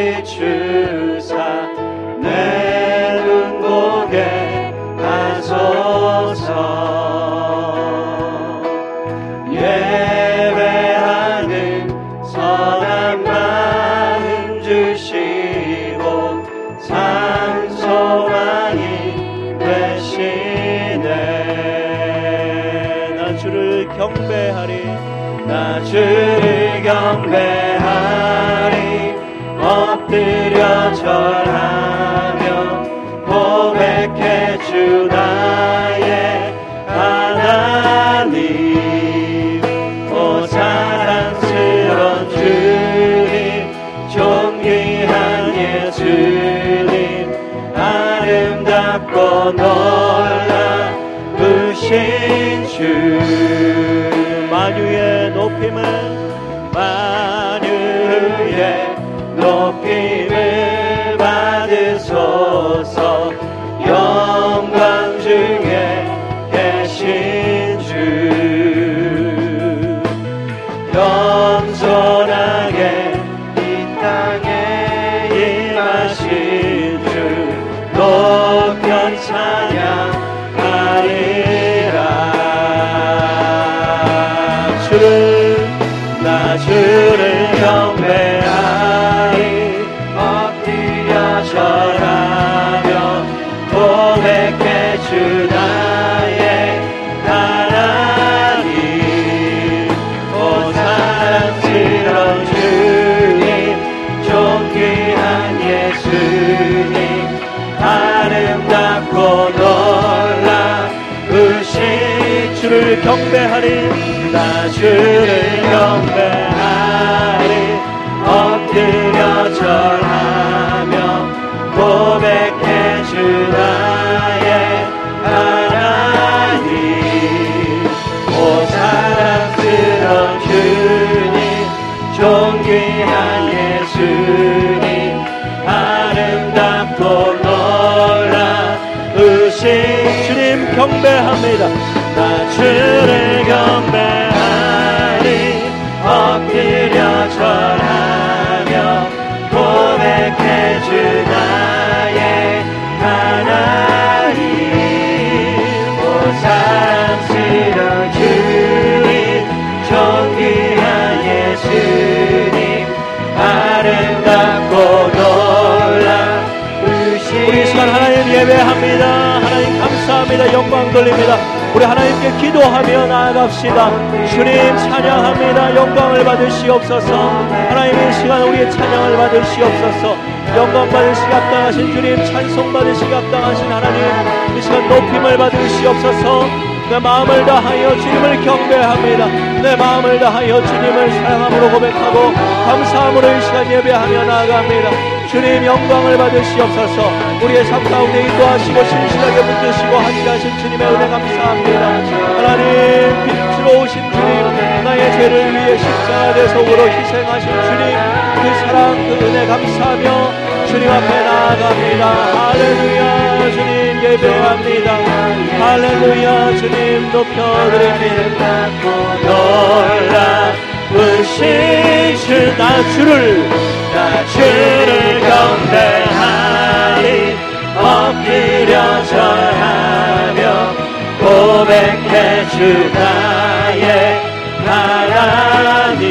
비추 높여 찬양 주를 경배하리 엎드려 절 예배합니다. 하나님 감사합니다. 영광 돌립니다. 우리 하나님께 기도하며 나아갑시다. 주님 찬양합니다. 영광을 받으시옵소서. 하나님의 시간 우리의 찬양을 받으시옵소서. 영광 받으시기 합당하신 주님 찬송 받으시기 합당하신 하나님 이 시간 높임을 받으시옵소서. 내 마음을 다하여 주님을 경배합니다. 내 마음을 다하여 주님을 사랑함으로 고백하고 감사함으로 이 시간 예배하며 나아갑니다 주님 영광을 받으시옵소서. 우리의 삶 가운데 인도하시고 신실하게 붙드시고 함께하신 주님의 은혜 감사합니다. 하나님 빛으로 오신 주님 나의 죄를 위해 십자가의 속으로 희생하신 주님 그 사랑 그 은혜 감사하며 주님 앞에 나아갑니다. 할렐루야 주님 예배합니다. 할렐루야 주님 높여드립니다. 놀라 우신 주나 주를 나 주를 경배하리. 엎드려 절하며 고백해 주 나의 하나님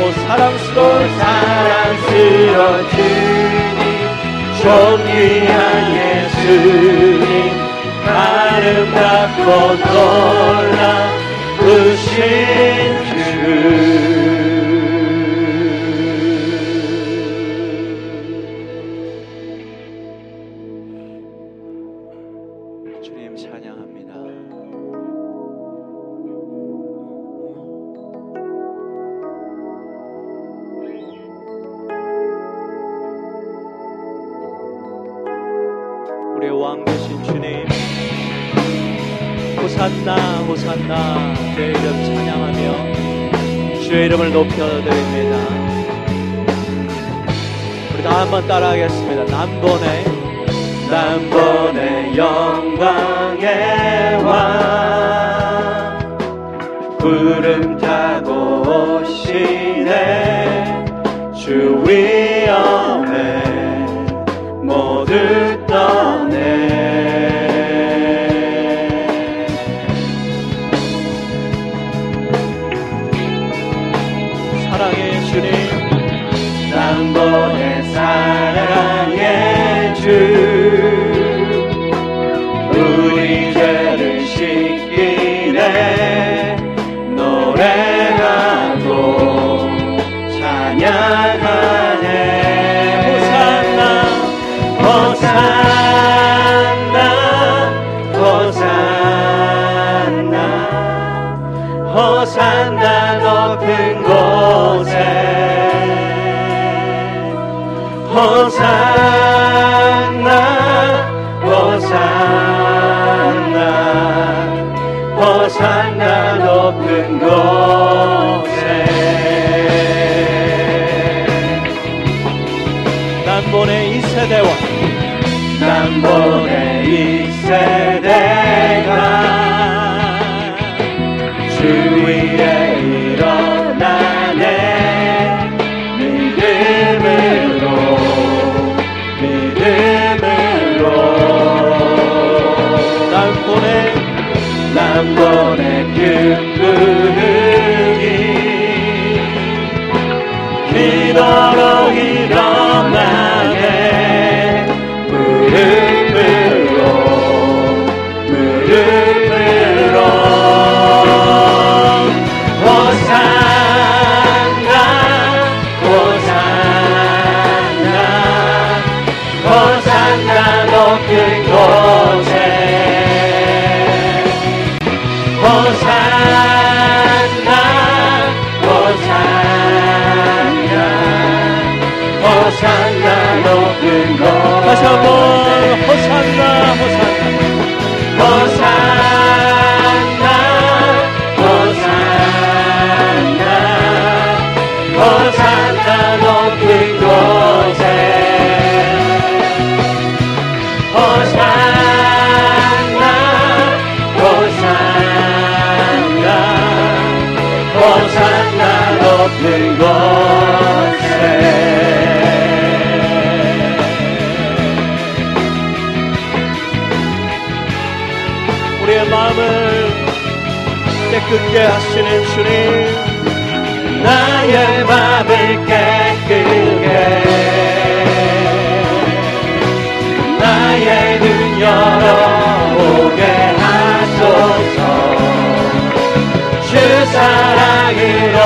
오 사랑스러운 사랑스러운 주님. 존귀한 예수님. 아름답고 놀라 우신 주 주의 이름을 높여드립니다. 우리 다 한번 따라하겠습니다. 남번의 남번의 영광의 왕 구름 타고 오시네 주 위엄에 모든 Good. 난번의 이 세대와. 난번의 이 세대. Okay. 깨끗게 하시는 주님 나의 맘을 깨끗게. 나의 눈 열어보게 하소서. 주 사랑으로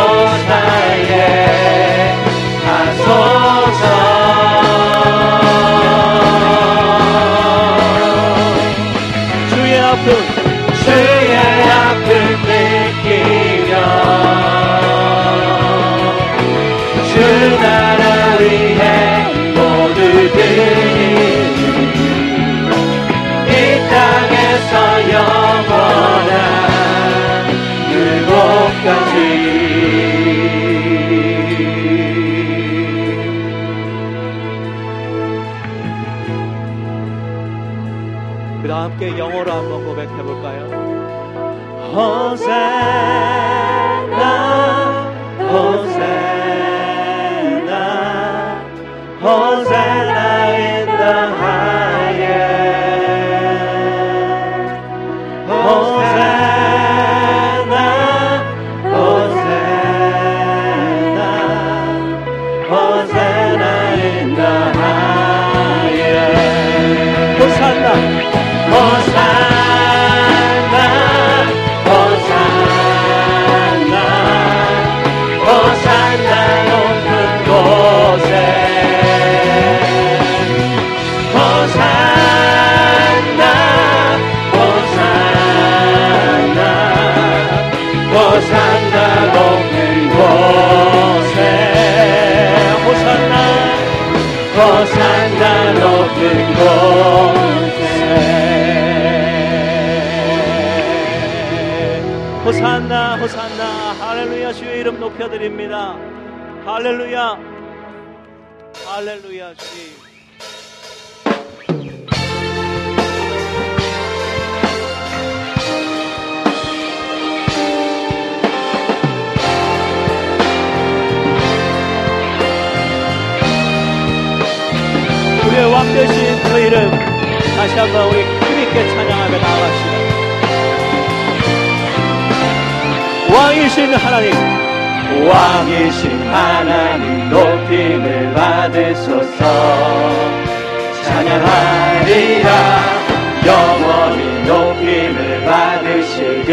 호산나 호산나. 할렐루야 주의 이름 높여드립니다. 할렐루야 우리의 왕 되신 그 이름 다시 한번 우리 힘있게 찬양하며 나아갑시다. 왕이신 하나님 왕이신 하나님 높임을 받으소서. 찬양하리라. 영원히 높임을 받으실 그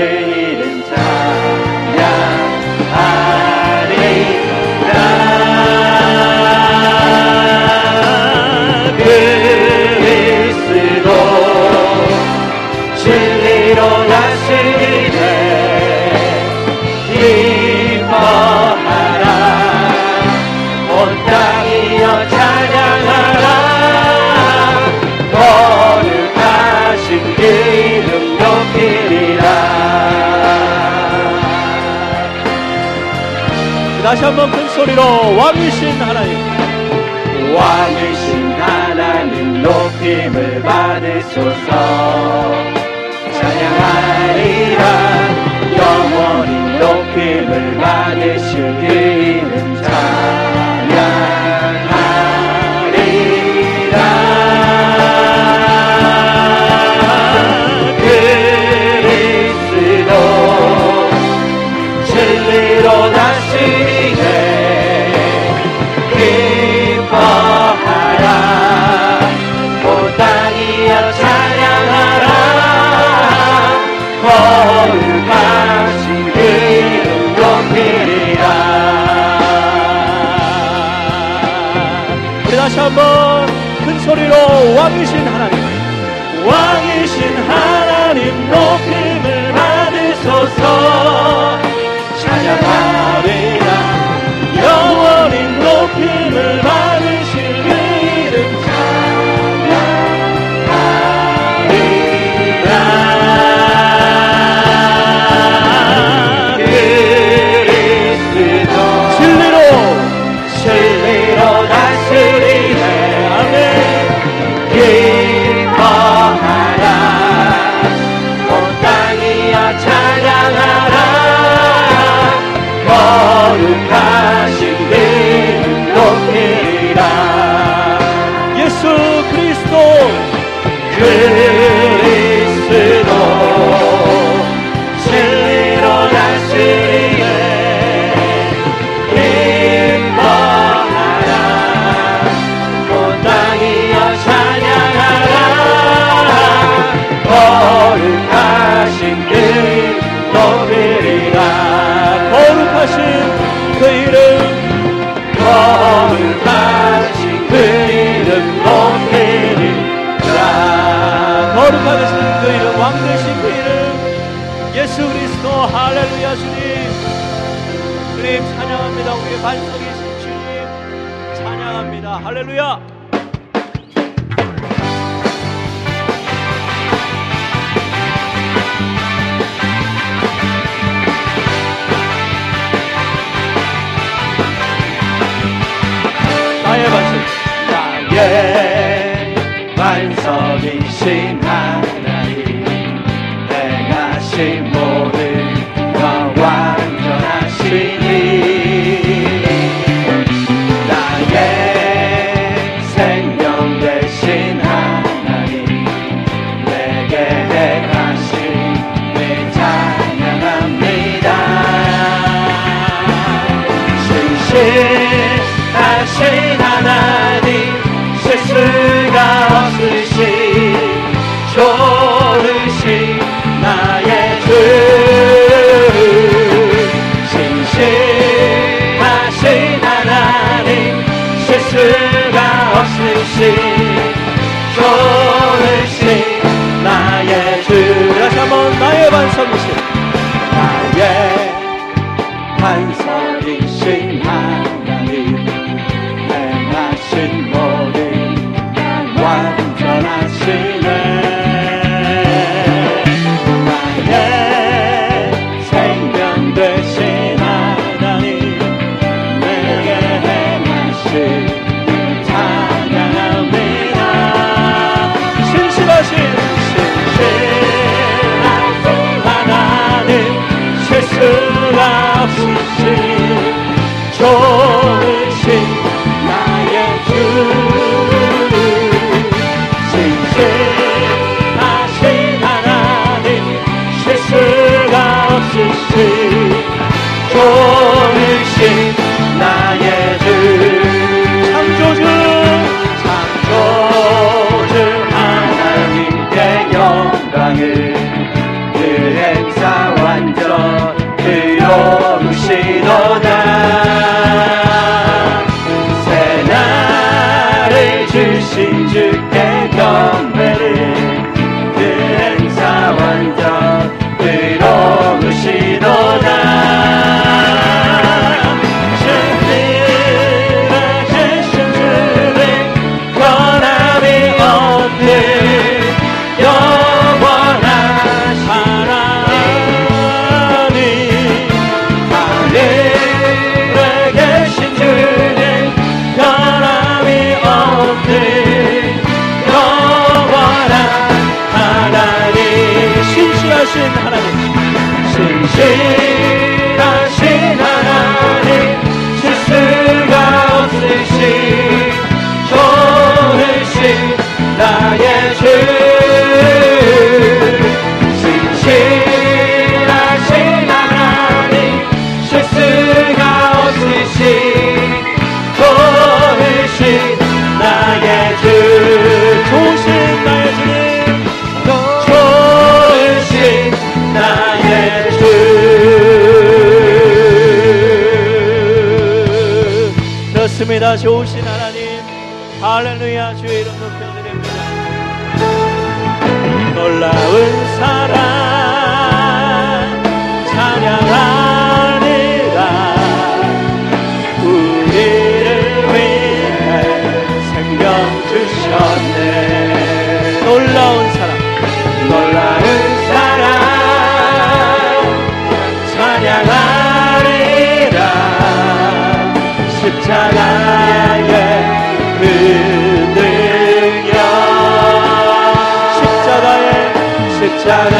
왕이신 하나님. 왕이신 하나님 높임을 받으소서. 찬양하리라 영원히 높임을 받으실 그 이름 찬. 他是 신 그렇습니다 좋으신 하나님 할렐루야 주의 이름 높여드립니다. 놀라운 사랑 찬양하 십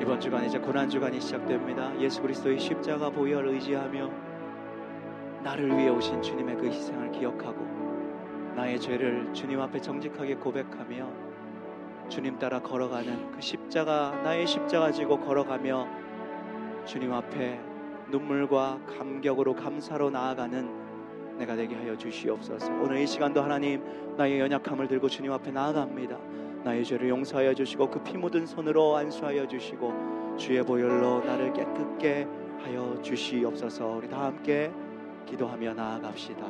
이번 주간 이제 고난 주간이 시작됩니다. 예수 그리스도의 십자가 보혈 의지하며 나를 위해 오신 주님의 그 희생을 기억하고 나의 죄를 주님 앞에 정직하게 고백하며 주님 따라 걸어가는 그 십자가 나의 십자가 지고 걸어가며 주님 앞에 눈물과 감격으로 감사로 나아가는 내가 되게 하여 주시옵소서. 오늘 이 시간도 하나님 나의 연약함을 들고 주님 앞에 나아갑니다. 나의 죄를 용서하여 주시고 그 피 묻은 손으로 안수하여 주시고 주의 보혈로 나를 깨끗게 하여 주시옵소서. 우리 다 함께 기도하며 나아갑시다.